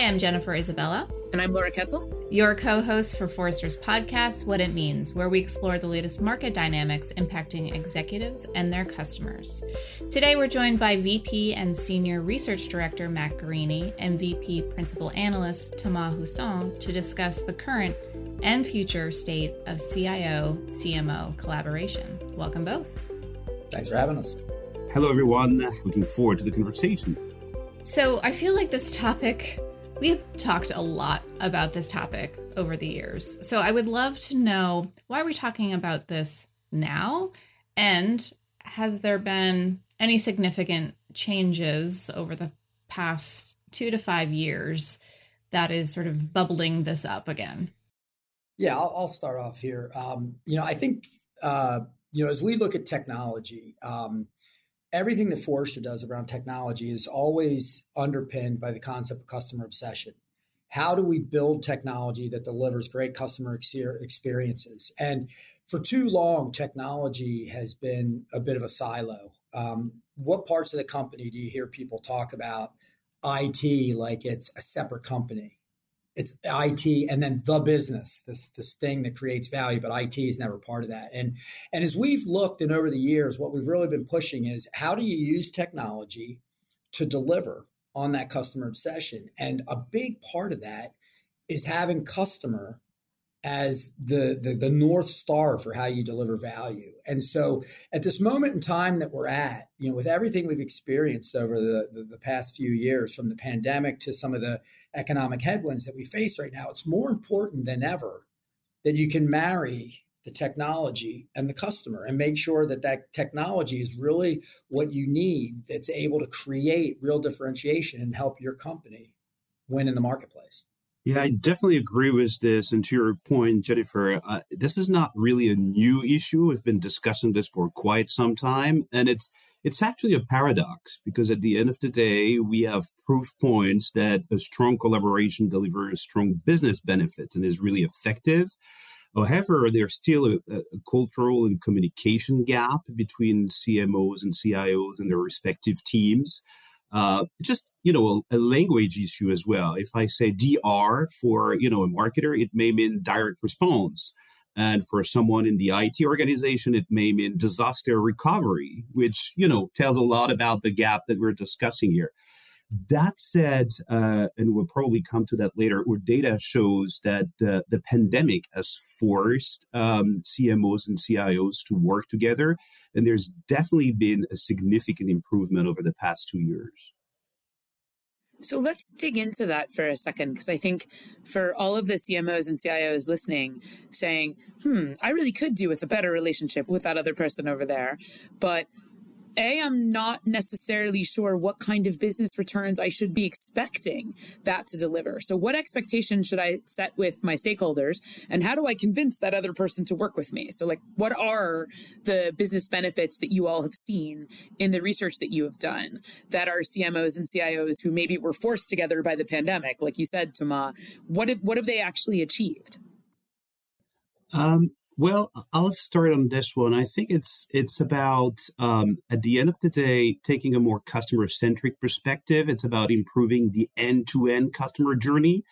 Hi, I'm Jennifer Isabella. And I'm Laura Koetzle. Your co host for Forrester's podcast, What It Means, where we explore the latest market dynamics impacting executives and their customers. Today, we're joined by VP and Senior Research Director Matt Guarini and VP Principal Analyst Thomas Husson to discuss the current and future state of CIO CMO collaboration. Welcome both. Thanks for having us. Hello, everyone. Looking forward to the conversation. So, I feel like this topic we have talked a lot about this topic over the years. So I would love to know why are we talking about this now? And has there been any significant changes over the past two to five years that is sort of bubbling this up again? Yeah, I'll, I'll start off here. Um, you know, I think, uh, you know, as we look at technology, um, everything that Forrester does around technology is always underpinned by the concept of customer obsession. How do we build technology that delivers great customer experiences? And for too long, technology has been a bit of a silo. Um, what parts of the company do you hear people talk about IT like it's a separate company? It's IT and then the business, this this thing that creates value, but IT is never part of that. And and as we've looked and over the years, what we've really been pushing is how do you use technology to deliver on that customer obsession? And a big part of that is having customer as the, the, the north star for how you deliver value. And so at this moment in time that we're at, you know, with everything we've experienced over the, the, the past few years, from the pandemic to some of the economic headwinds that we face right now, it's more important than ever that you can marry the technology and the customer and make sure that that technology is really what you need that's able to create real differentiation and help your company win in the marketplace. Yeah, I definitely agree with this. And to your point, Jennifer, uh, this is not really a new issue. We've been discussing this for quite some time, and it's it's actually a paradox because at the end of the day, we have proof points that a strong collaboration delivers strong business benefits and is really effective. However, there's still a, a, cultural and communication gap between CMOs and CIOs and their respective teams. Uh, just you know a, a, language issue as well. If I say DR for you know a marketer, it may mean direct response, and for someone in the IT organization, it may mean disaster recovery, which you know tells a lot about the gap that we're discussing here. That said, uh, and we'll probably come to that later, where data shows that the, the pandemic has forced um, CMOs and CIOs to work together. And there's definitely been a significant improvement over the past two years. So let's dig into that for a second, because I think for all of the CMOs and CIOs listening, saying, hmm, I really could do with a better relationship with that other person over there. But a, I'm not necessarily sure what kind of business returns I should be expecting that to deliver. So, what expectation should I set with my stakeholders? And how do I convince that other person to work with me? So, like, what are the business benefits that you all have seen in the research that you have done that are CMOs and CIOs who maybe were forced together by the pandemic? Like you said, Thomas, what, have, what have they actually achieved? Um, well, I'll start on this one. I think it's it's about um, at the end of the day taking a more customer centric perspective. It's about improving the end to end customer journey.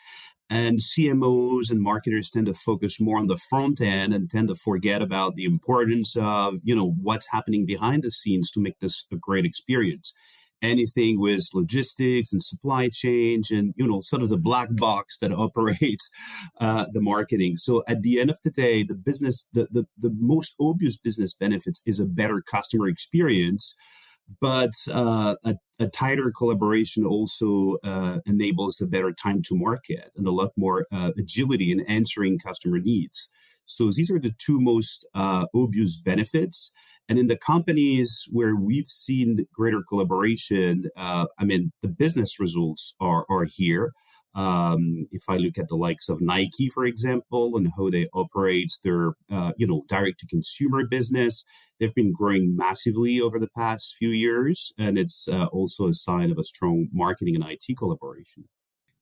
And CMOs and marketers tend to focus more on the front end and tend to forget about the importance of you know what's happening behind the scenes to make this a great experience anything with logistics and supply chain and you know sort of the black box that operates uh, the marketing. So at the end of the day the business the, the, the most obvious business benefits is a better customer experience but uh, a, a, tighter collaboration also uh, enables a better time to market and a lot more uh, agility in answering customer needs. So these are the two most uh, obvious benefits and in the companies where we've seen greater collaboration, uh, I mean, the business results are, are here. Um, if I look at the likes of Nike, for example, and how they operate their, uh, you know, direct to consumer business, they've been growing massively over the past few years, and it's uh, also a sign of a strong marketing and IT collaboration.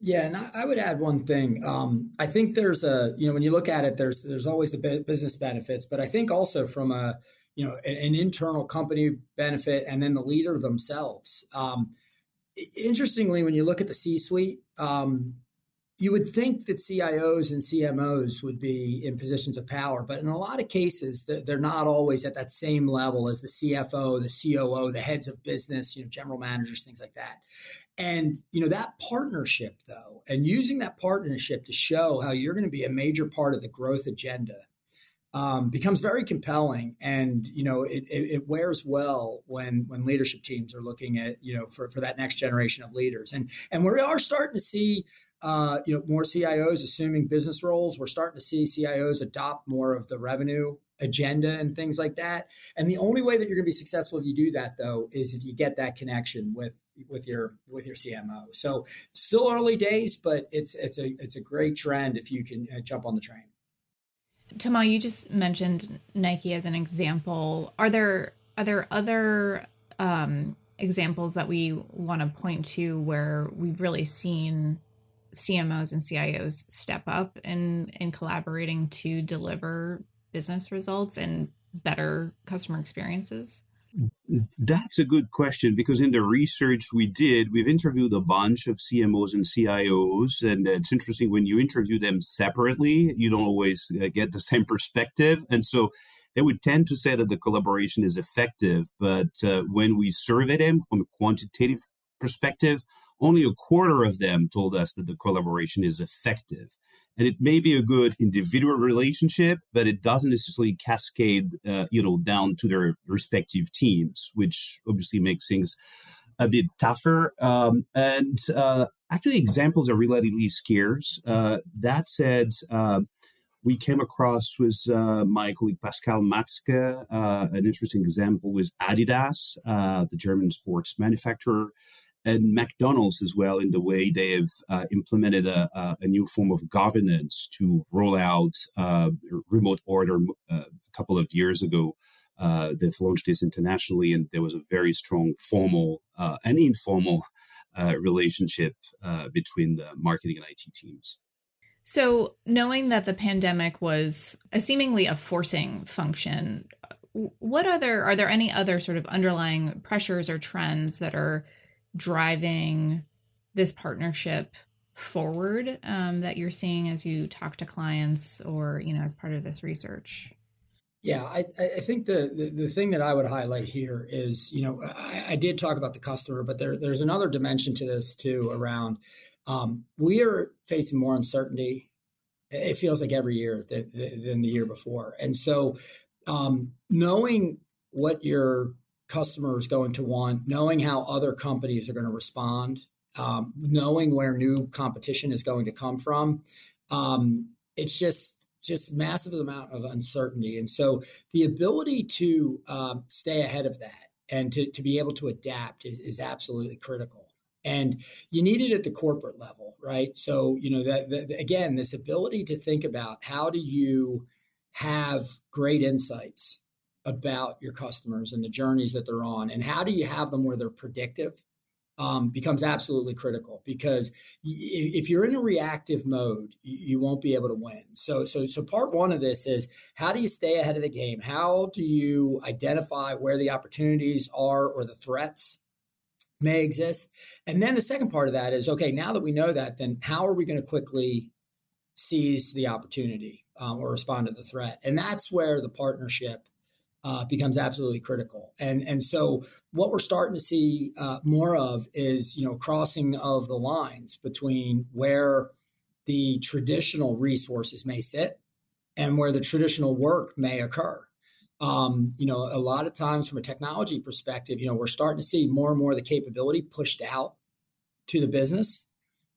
Yeah, and I, would add one thing. Um, I think there's a, you know, when you look at it, there's there's always the business benefits, but I think also from a you know an, an internal company benefit and then the leader themselves um, interestingly, when you look at the C suite, um, you would think that CIOs and CMOs would be in positions of power, but in a lot of cases, they're not always at that same level as the CFO, the COO, the heads of business, you know, general managers, things like that. And you know that partnership, though, and using that partnership to show how you're going to be a major part of the growth agenda um, becomes very compelling, and you know it, it, it, wears well when when leadership teams are looking at you know for, for that next generation of leaders, and and we are starting to see. Uh, you know, more CIOs assuming business roles. We're starting to see CIOs adopt more of the revenue agenda and things like that. And the only way that you're going to be successful if you do that, though, is if you get that connection with with your with your CMO. So still early days, but it's it's a it's a great trend if you can uh, jump on the train. Tomas, you just mentioned Nike as an example. Are there are there other um, examples that we want to point to where we've really seen CMOs and CIOs step up in in collaborating to deliver business results and better customer experiences? That's a good question because in the research we did, we've interviewed a bunch of CMOs and CIOs, and it's interesting when you interview them separately, you don't always uh, get the same perspective, and so they would tend to say that the collaboration is effective. But uh, when we surveyed them from a quantitative perspective, only a quarter of them told us that the collaboration is effective and it may be a good individual relationship but it doesn't necessarily cascade uh, you know down to their respective teams which obviously makes things a bit tougher. Um, and uh, actually examples are relatively scarce. Uh, that said uh, we came across with uh, my colleague Pascal Matzke, uh, an interesting example with Adidas, the German sports manufacturer, and McDonald's as well in the way they have uh, implemented a, a, new form of governance to roll out uh, remote order uh, a couple of years ago. Uh, they've launched this internationally, and there was a very strong formal uh, and informal uh, relationship between the marketing and IT teams. So, knowing that the pandemic was a seemingly a forcing function, what other are there any other sort of underlying pressures or trends that are driving this partnership forward um, that you're seeing as you talk to clients or you know as part of this research? Yeah i, I think the, the, the thing that i would highlight here is you know i, I did talk about the customer but there, there's another dimension to this too around um, we are facing more uncertainty. It feels like every year than, than the year before. And so um, knowing what your customer is going to want, knowing how other companies are going to respond, um, knowing where new competition is going to come from. Um, it's just just massive amount of uncertainty, and so the ability to um, stay ahead of that and to, to be able to adapt is, is absolutely critical. And you need it at the corporate level, right? So you know that, that again, this ability to think about how do you have great insights about your customers and the journeys that they're on and how do you have them where they're predictive um, becomes absolutely critical because if you're in a reactive mode you won't be able to win. So so so part one of this is how do you stay ahead of the game? How do you identify where the opportunities are or the threats may exist? And then the second part of that is okay now that we know that then how are we going to quickly seize the opportunity um, or respond to the threat? And that's where the partnership uh, becomes absolutely critical. And and so what we're starting to see uh, more of is you know crossing of the lines between where the traditional resources may sit and where the traditional work may occur. Um, you know, a lot of times from a technology perspective, you know, we're starting to see more and more of the capability pushed out to the business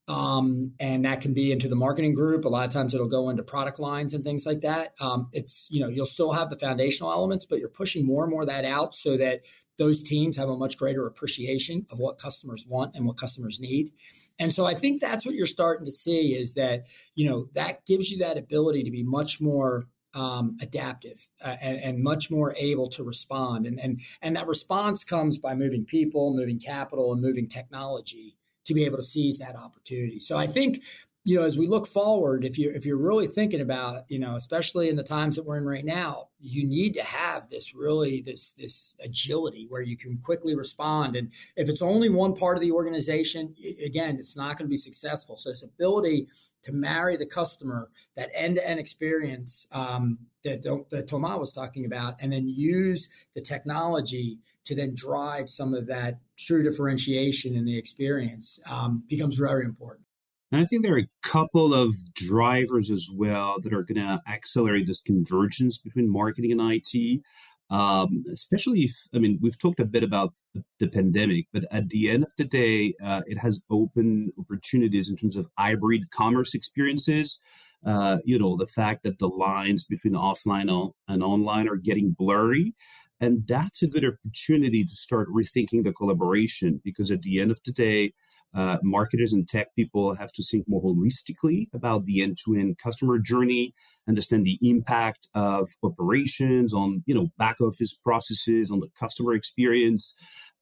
um, and that can be into the marketing group. A lot of times it'll go into product lines and things like that. Um, it's you know you'll still have the foundational elements, but you're pushing more and more that out so that those teams have a much greater appreciation of what customers want and what customers need. And so I think that's what you're starting to see is that you know that gives you that ability to be much more um, adaptive uh, and, and, much more able to respond. And, and, and that response comes by moving people, moving capital, and moving technology to be able to seize that opportunity. So I think you know, as we look forward, if you if you're really thinking about, you know, especially in the times that we're in right now, you need to have this really this this agility where you can quickly respond. And if it's only one part of the organization, again, it's not going to be successful. So this ability to marry the customer, that end to end experience um, that that Thomas was talking about, and then use the technology to then drive some of that true differentiation in the experience um, becomes very important. And I think there are a couple of drivers as well that are going to accelerate this convergence between marketing and IT. Um, especially if, I mean, we've talked a bit about the, the pandemic, but at the end of the day, uh, it has opened opportunities in terms of hybrid commerce experiences. Uh, you know, the fact that the lines between offline and online are getting blurry. And that's a good opportunity to start rethinking the collaboration because at the end of the day, uh, marketers and tech people have to think more holistically about the end-to-end customer journey understand the impact of operations on you know back office processes on the customer experience.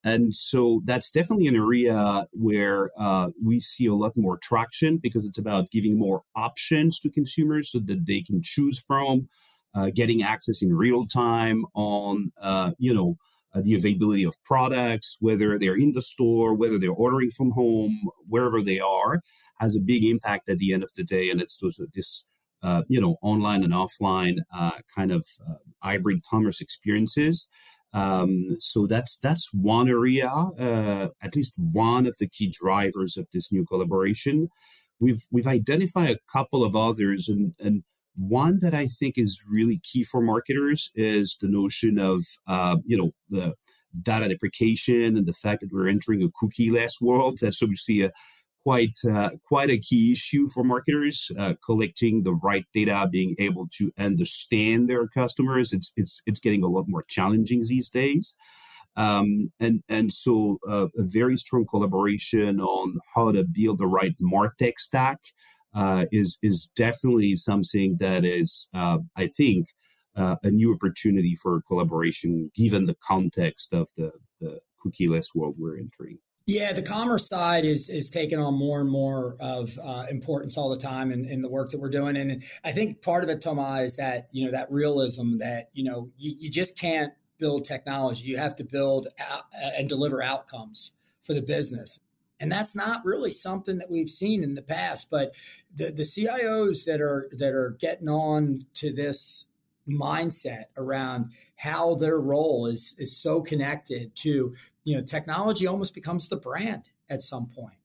And so that's definitely an area where uh, we see a lot more traction because it's about giving more options to consumers so that they can choose from uh, getting access in real time on uh, you know the availability of products, whether they're in the store, whether they're ordering from home, wherever they are, has a big impact at the end of the day. And it's this, uh, you know, online and offline uh, kind of uh, hybrid commerce experiences. Um, so that's that's one area, uh, at least one of the key drivers of this new collaboration. We've we've identified a couple of others, and and one that I think is really key for marketers is the notion of, uh, you know, the data deprecation and the fact that we're entering a cookie-less world. That's obviously a quite uh, quite a key issue for marketers. Uh, collecting the right data, being able to understand their customers, it's it's it's getting a lot more challenging these days. Um, and and so uh, a very strong collaboration on how to build the right martech stack uh, is is definitely something that is, uh, I think, uh, a new opportunity for collaboration, given the context of the, the cookieless world we're entering. Yeah, the commerce side is is taking on more and more of uh, importance all the time in, in the work that we're doing, and I think part of it, Thomas, is that you know that realism that you know you, you just can't build technology; you have to build out, and deliver outcomes for the business. And that's not really something that we've seen in the past. But the, the CIOs that are that are getting on to this mindset around how their role is is so connected to you know technology almost becomes the brand at some point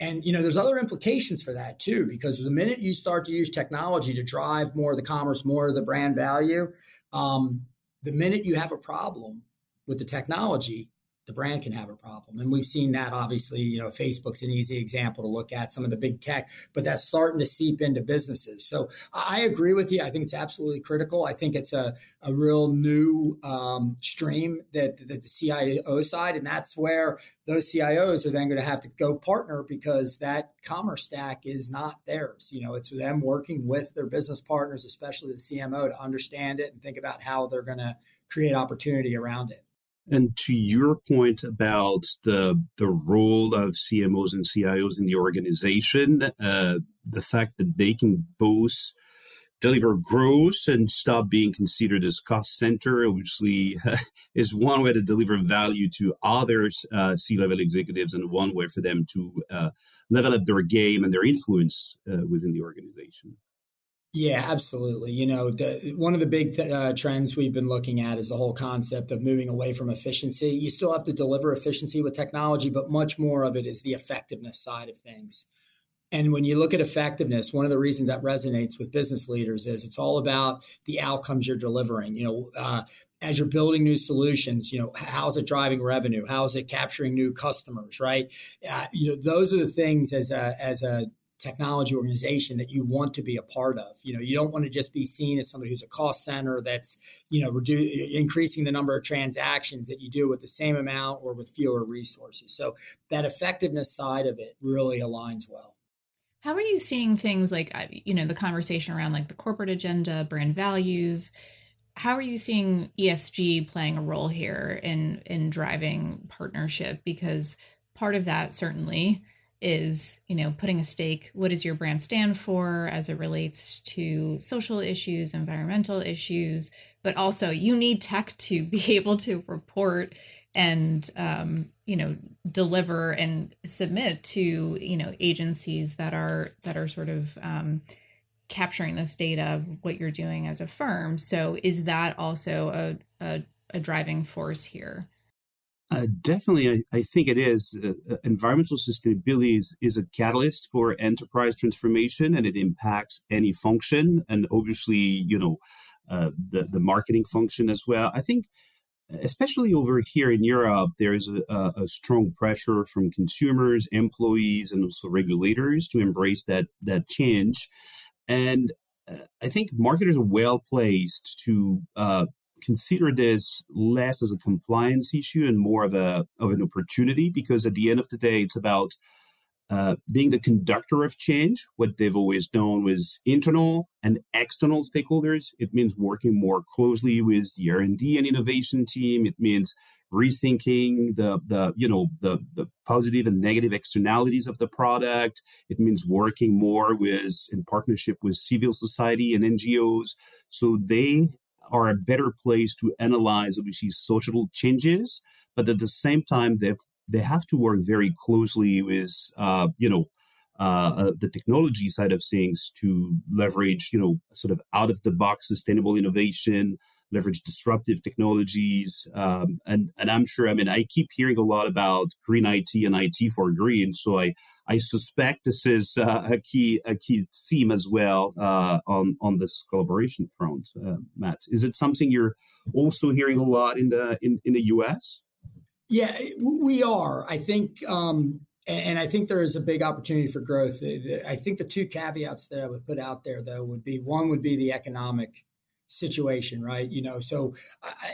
and you know there's other implications for that too because the minute you start to use technology to drive more of the commerce more of the brand value um, the minute you have a problem with the technology the brand can have a problem. And we've seen that obviously, you know, Facebook's an easy example to look at, some of the big tech, but that's starting to seep into businesses. So I agree with you. I think it's absolutely critical. I think it's a, a real new um, stream that, that the CIO side, and that's where those CIOs are then going to have to go partner because that commerce stack is not theirs. You know, it's them working with their business partners, especially the CMO, to understand it and think about how they're going to create opportunity around it. And to your point about the the role of CMOs and CIOs in the organization, uh, the fact that they can both deliver growth and stop being considered as cost center, obviously, is one way to deliver value to other uh, C-level executives, and one way for them to uh, level up their game and their influence uh, within the organization. Yeah, absolutely. You know, the, one of the big th- uh, trends we've been looking at is the whole concept of moving away from efficiency. You still have to deliver efficiency with technology, but much more of it is the effectiveness side of things. And when you look at effectiveness, one of the reasons that resonates with business leaders is it's all about the outcomes you're delivering. You know, uh, as you're building new solutions, you know, how's it driving revenue? How's it capturing new customers? Right? Uh, you know, those are the things as a as a technology organization that you want to be a part of. You know, you don't want to just be seen as somebody who's a cost center that's, you know, redu- increasing the number of transactions that you do with the same amount or with fewer resources. So that effectiveness side of it really aligns well. How are you seeing things like, uh, you know, the conversation around like the corporate agenda, brand values? How are you seeing ESG playing a role here in in driving partnership? Because part of that certainly is you know putting a stake what does your brand stand for as it relates to social issues environmental issues but also you need tech to be able to report and um, you know deliver and submit to you know agencies that are that are sort of um, capturing this data of what you're doing as a firm. So is that also a, a, a driving force here uh, definitely, I, I, think it is. Uh, uh, environmental sustainability is, is a catalyst for enterprise transformation, and it impacts any function, and obviously, you know, uh, the the marketing function as well. I think, especially over here in Europe, there is a, a strong pressure from consumers, employees, and also regulators to embrace that that change, and uh, I think marketers are well placed to uh, consider this less as a compliance issue and more of a of an opportunity because at the end of the day, it's about uh, being the conductor of change. What they've always known was internal and external stakeholders. It means working more closely with the R and D and innovation team. It means rethinking the the you know the the positive and negative externalities of the product it means working more with in partnership with civil society and ngos so they are a better place to analyze obviously social changes, but at the same time they they have to work very closely with uh, you know uh, uh, the technology side of things to leverage you know sort of out of the box sustainable innovation leverage disruptive technologies. Um, and, and I'm sure, I mean, I keep hearing a lot about green IT and IT for green. So I, I suspect this is uh, a key a key theme as well uh, on on this collaboration front. Uh, Matt, is it something you're also hearing a lot in the in, in the US? Yeah, we are. I think, um, and I think there is a big opportunity for growth. I think the two caveats that I would put out there, though, would be one would be the economic situation, right? You know, so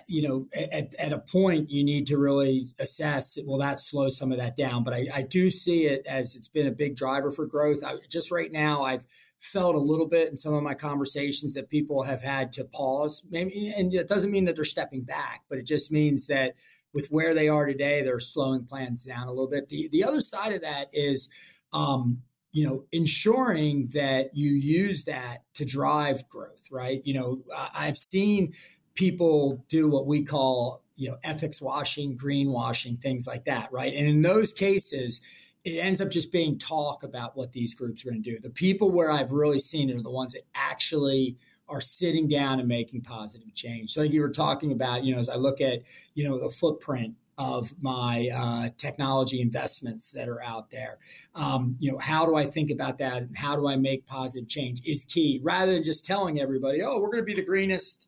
you know, at, at a point you need to really assess. Well, that slows some of that down, but I, I do see it as it's been a big driver for growth. I, just right now, I've felt a little bit in some of my conversations that people have had to pause. Maybe, and it doesn't mean that they're stepping back, but it just means that with where they are today, they're slowing plans down a little bit. The the other side of that is. Um, you know, ensuring that you use that to drive growth, right? You know, I've seen people do what we call, you know, ethics washing, greenwashing, things like that, right? And in those cases, it ends up just being talk about what these groups are going to do. The people where I've really seen it are the ones that actually are sitting down and making positive change. So like you were talking about, you know, as I look at, you know, the footprint of my uh, technology investments that are out there. Um, you know, how do I think about that? And how do I make positive change is key. Rather than just telling everybody, oh, we're going to be the greenest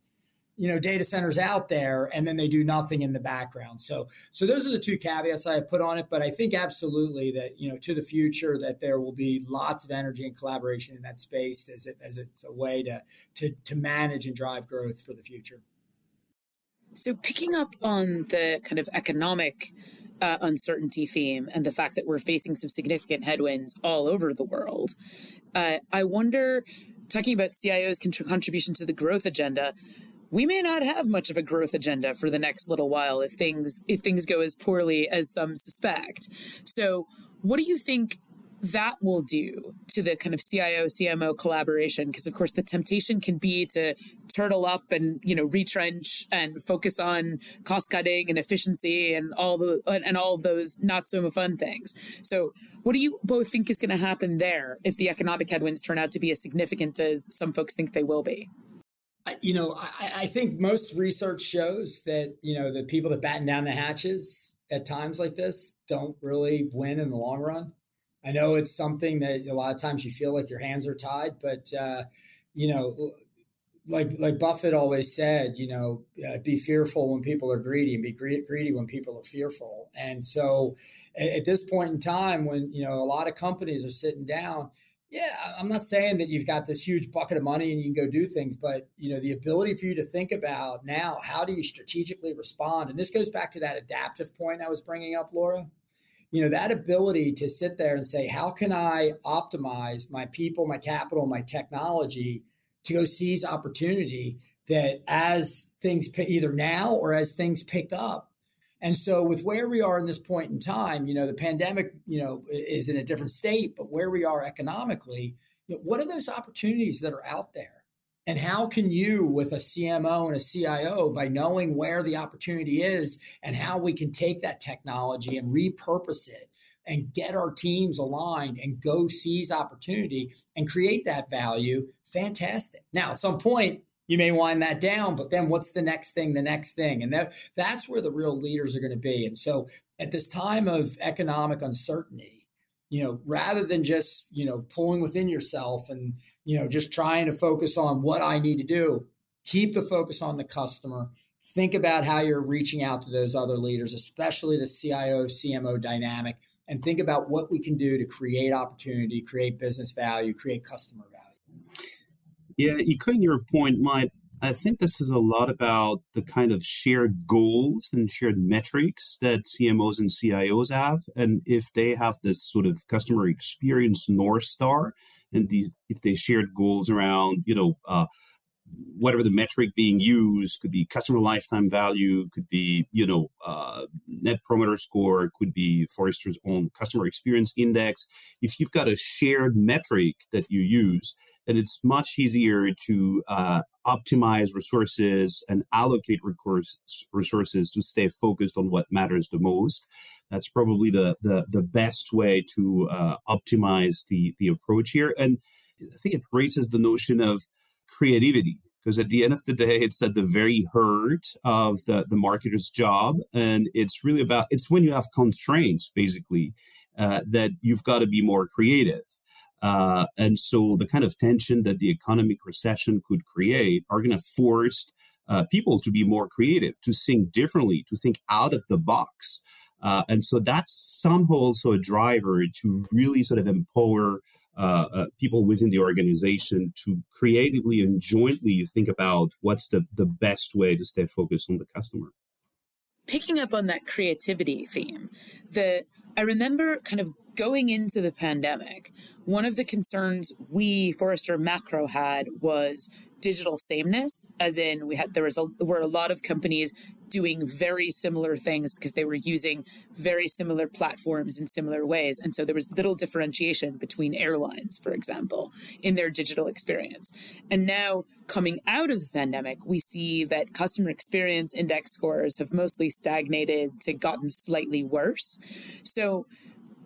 you know data centers out there and then they do nothing in the background. So so those are the two caveats i put on it. But i think absolutely that you know to the future that there will be lots of energy and collaboration in that space as, it, as it's a way to, to to manage and drive growth for the future so, picking up on the kind of economic uh, uncertainty theme and the fact that we're facing some significant headwinds all over the world, uh, I wonder, talking about CIO's contribution to the growth agenda, we may not have much of a growth agenda for the next little while if things if things go as poorly as some suspect. So, what do you think that will do to the kind of CIO CMO collaboration? Because of course the temptation can be to turtle up and you know retrench and focus on cost cutting and efficiency and all the and all those not so fun things. So what do you both think is going to happen there if the economic headwinds turn out to be as significant as some folks think they will be? You know I, I think most research shows that you know the people that batten down the hatches at times like this don't really win in the long run I know it's something that a lot of times you feel like your hands are tied, but uh, you know, like like Buffett always said, you know, uh, be fearful when people are greedy, and be gre- greedy when people are fearful. And so, at, at, this point in time, when you know a lot of companies are sitting down, yeah, I'm not saying that you've got this huge bucket of money and you can go do things, but you know, the ability for you to think about now, how do you strategically respond? And this goes back to that adaptive point I was bringing up, Laura you know that ability to sit there and say how can i optimize my people my capital my technology to go seize opportunity that as things either now or as things pick up And so, with where we are in this point in time, you know, the pandemic, you know, is in a different state, but where we are economically, you know, what are those opportunities that are out there? And how can you, with a CMO and a CIO, by knowing where the opportunity is and how we can take that technology and repurpose it and get our teams aligned and go seize opportunity and create that value, fantastic. Now, at some point, you may wind that down, but then what's the next thing, the next thing? And that, that's where the real leaders are going to be. And so at this time of economic uncertainty, you know, rather than just, you know, pulling within yourself and, you know, just trying to focus on what I need to do, keep the focus on the customer. Think about how you're reaching out to those other leaders, especially the CIO, CMO dynamic, and think about what we can do to create opportunity, create business value, create customer value. Yeah, echoing your point, Mike, I think this is a lot about the kind of shared goals and shared metrics that CMOs and CIOs have. And if they have this sort of customer experience North Star, and the, if they shared goals around, you know, uh, whatever the metric being used could be customer lifetime value could be you know uh, net promoter score could be forrester's own customer experience index if you've got a shared metric that you use then it's much easier to uh, optimize resources and allocate recourse, resources to stay focused on what matters the most. That's probably the the, the best way to uh, optimize the the approach here. And I think it raises the notion of creativity because at the end of the day it's at the very heart of the, the marketer's job and it's really about it's when you have constraints basically uh, that you've got to be more creative uh, and so the kind of tension that the economic recession could create are going to force uh, people to be more creative, to think differently, to think out of the box. Uh, and so that's somehow also a driver to really sort of empower uh, uh, people within the organization to creatively and jointly think about what's the, the best way to stay focused on the customer. Picking up on that creativity theme, the I remember kind of going into the pandemic, one of the concerns we Forrester Macro had was digital sameness, as in we had there was a were a lot of companies doing very similar things because they were using very similar platforms in similar ways. And so there was little differentiation between airlines, for example, in their digital experience. And now coming out of the pandemic, we see that customer experience index scores have mostly stagnated to gotten slightly worse. So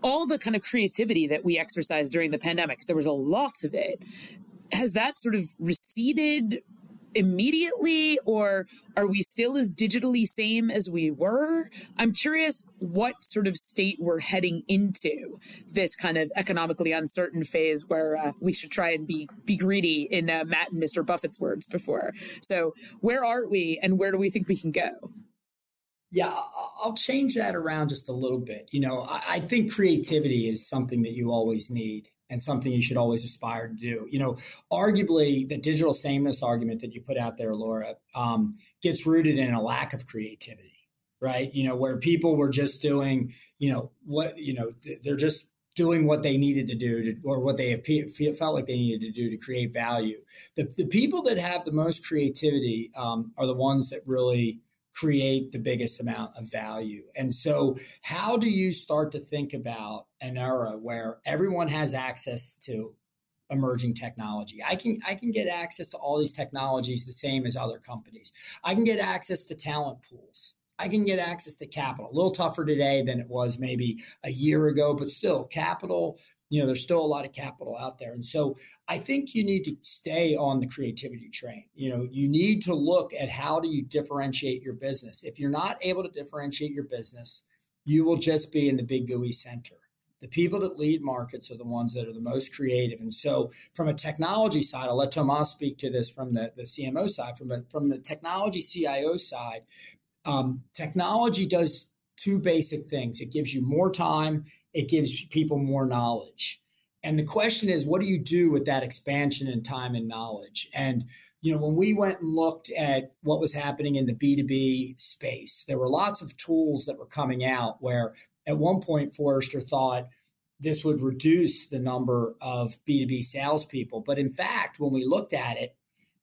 all the kind of creativity that we exercised during the pandemic, there was a lot of it. Has that sort of receded immediately or are we still as digitally same as we were? I'm curious what sort of state we're heading into this kind of economically uncertain phase where uh, we should try and be be greedy in uh, matt and mr buffett's words before. So where are we and where do we think we can go? Yeah, I'll change that around just a little bit. You know, I, think creativity is something that you always need and something you should always aspire to do. You know, arguably the digital sameness argument that you put out there, Laura, um, gets rooted in a lack of creativity, right? You know, where people were just doing, you know, what, you know, they're just doing what they needed to do to, or what they felt like they needed to do to create value. The, the people that have the most creativity um, are the ones that really create the biggest amount of value. And so, how do you start to think about an era where everyone has access to emerging technology. I can I can get access to all these technologies the same as other companies. I can get access to talent pools. I can get access to capital. A little tougher today than it was maybe a year ago, but still capital you know, there's still a lot of capital out there. And so I think you need to stay on the creativity train. You know, you need to look at how do you differentiate your business. If you're not able to differentiate your business, you will just be in the big GUI center. The people that lead markets are the ones that are the most creative. And so, from a technology side, I'll let Tomas speak to this from the, the CMO side. From, a, from the technology CIO side, um, technology does two basic things it gives you more time it gives people more knowledge. And the question is, what do you do with that expansion in time and knowledge? And you know, when we went and looked at what was happening in the B2B space, there were lots of tools that were coming out where at one point Forrester thought this would reduce the number of B2B salespeople. But in fact, when we looked at it,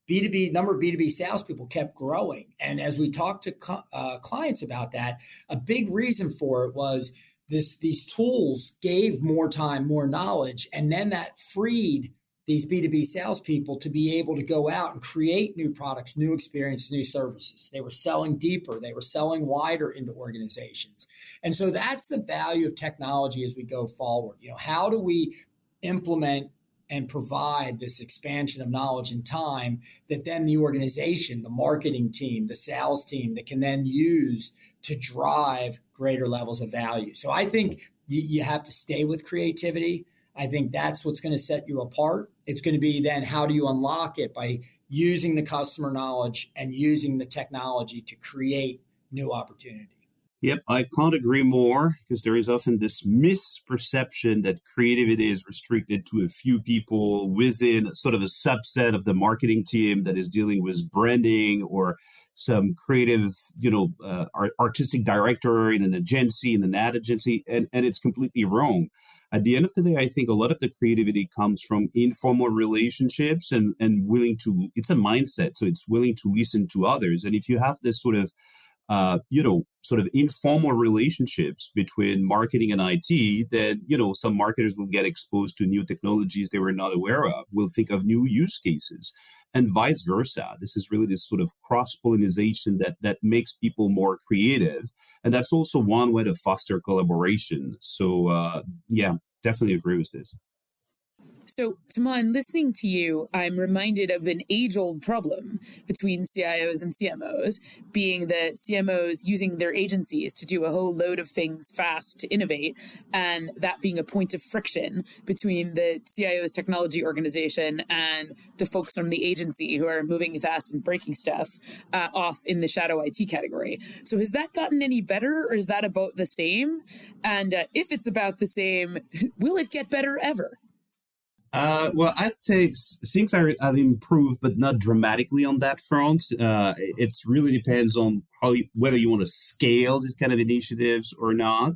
B2B number of B2B salespeople kept growing. And as we talked to uh, clients about that, a big reason for it was this these tools gave more time, more knowledge, and then that freed these B2B salespeople to be able to go out and create new products, new experiences, new services. They were selling deeper, they were selling wider into organizations. And so that's the value of technology as we go forward. You know, how do we implement and provide this expansion of knowledge and time that then the organization, the marketing team, the sales team that can then use to drive greater levels of value. So I think you, you have to stay with creativity. I think that's what's going to set you apart. It's going to be then how do you unlock it by using the customer knowledge and using the technology to create new opportunity. Yep, I can't agree more because there is often this misperception that creativity is restricted to a few people within sort of a subset of the marketing team that is dealing with branding or some creative, you know, uh, artistic director in an agency, in an ad agency, and, and it's completely wrong. At the end of the day, I think a lot of the creativity comes from informal relationships and, and willing to, it's a mindset. So it's willing to listen to others. And if you have this sort of, uh, you know, sort of informal relationships between marketing and IT, then you know some marketers will get exposed to new technologies they were not aware of. Will think of new use cases, and vice versa. This is really this sort of cross pollination that that makes people more creative, and that's also one way to foster collaboration. So uh, yeah, definitely agree with this. So, Thomas, listening to you, I'm reminded of an age old problem between CIOs and CMOs, being that CMOs using their agencies to do a whole load of things fast to innovate, and that being a point of friction between the CIO's technology organization and the folks from the agency who are moving fast and breaking stuff uh, off in the shadow IT category. So, has that gotten any better, or is that about the same? And uh, if it's about the same, will it get better ever? Uh, well, I'd say things are have improved, but not dramatically on that front. Uh, it really depends on how you, whether you want to scale these kind of initiatives or not.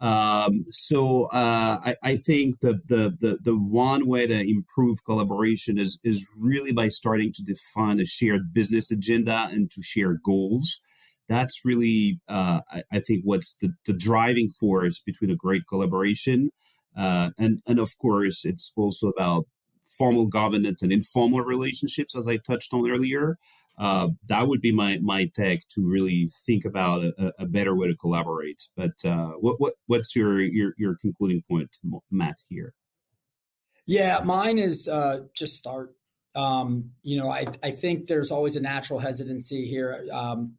Um, so uh, I, I, think the, the the the one way to improve collaboration is is really by starting to define a shared business agenda and to share goals. That's really uh, I, I, think what's the, the driving force between a great collaboration. Uh, and and of course, it's also about formal governance and informal relationships, as I touched on earlier. Uh, that would be my my take to really think about a, a better way to collaborate. But uh, what what what's your your your concluding point, Matt? Here. Yeah, mine is uh, just start. Um, you know, I I think there's always a natural hesitancy here. Um,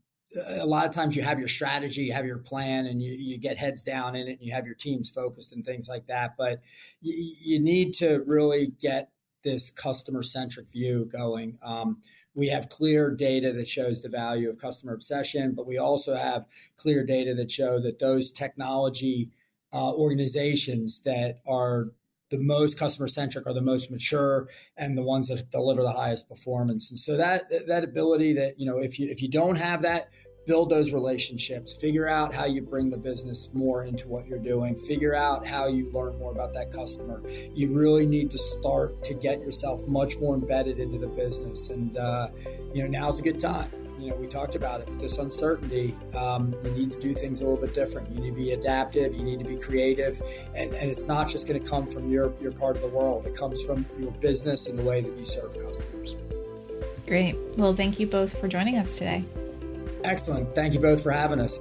a lot of times you have your strategy, you have your plan, and you, you get heads down in it, and you have your teams focused and things like that. But you, you need to really get this customer centric view going. Um, we have clear data that shows the value of customer obsession, but we also have clear data that show that those technology uh, organizations that are the most customer centric are the most mature and the ones that deliver the highest performance. And so that that ability that you know if you if you don't have that build those relationships, figure out how you bring the business more into what you're doing, figure out how you learn more about that customer. You really need to start to get yourself much more embedded into the business. And, uh, you know, now's a good time. You know, we talked about it with this uncertainty. Um, you need to do things a little bit different. You need to be adaptive. You need to be creative. And, and it's not just going to come from your, your part of the world, it comes from your business and the way that you serve customers. Great. Well, thank you both for joining us today. Excellent. Thank you both for having us.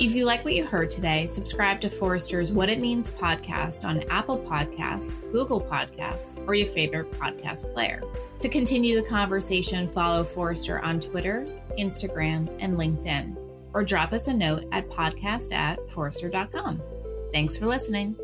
If you like what you heard today, subscribe to Forrester's What It Means podcast on Apple Podcasts, Google Podcasts, or your favorite podcast player. To continue the conversation, follow Forrester on Twitter, Instagram, and LinkedIn, or drop us a note at podcast at forrester.com. Thanks for listening.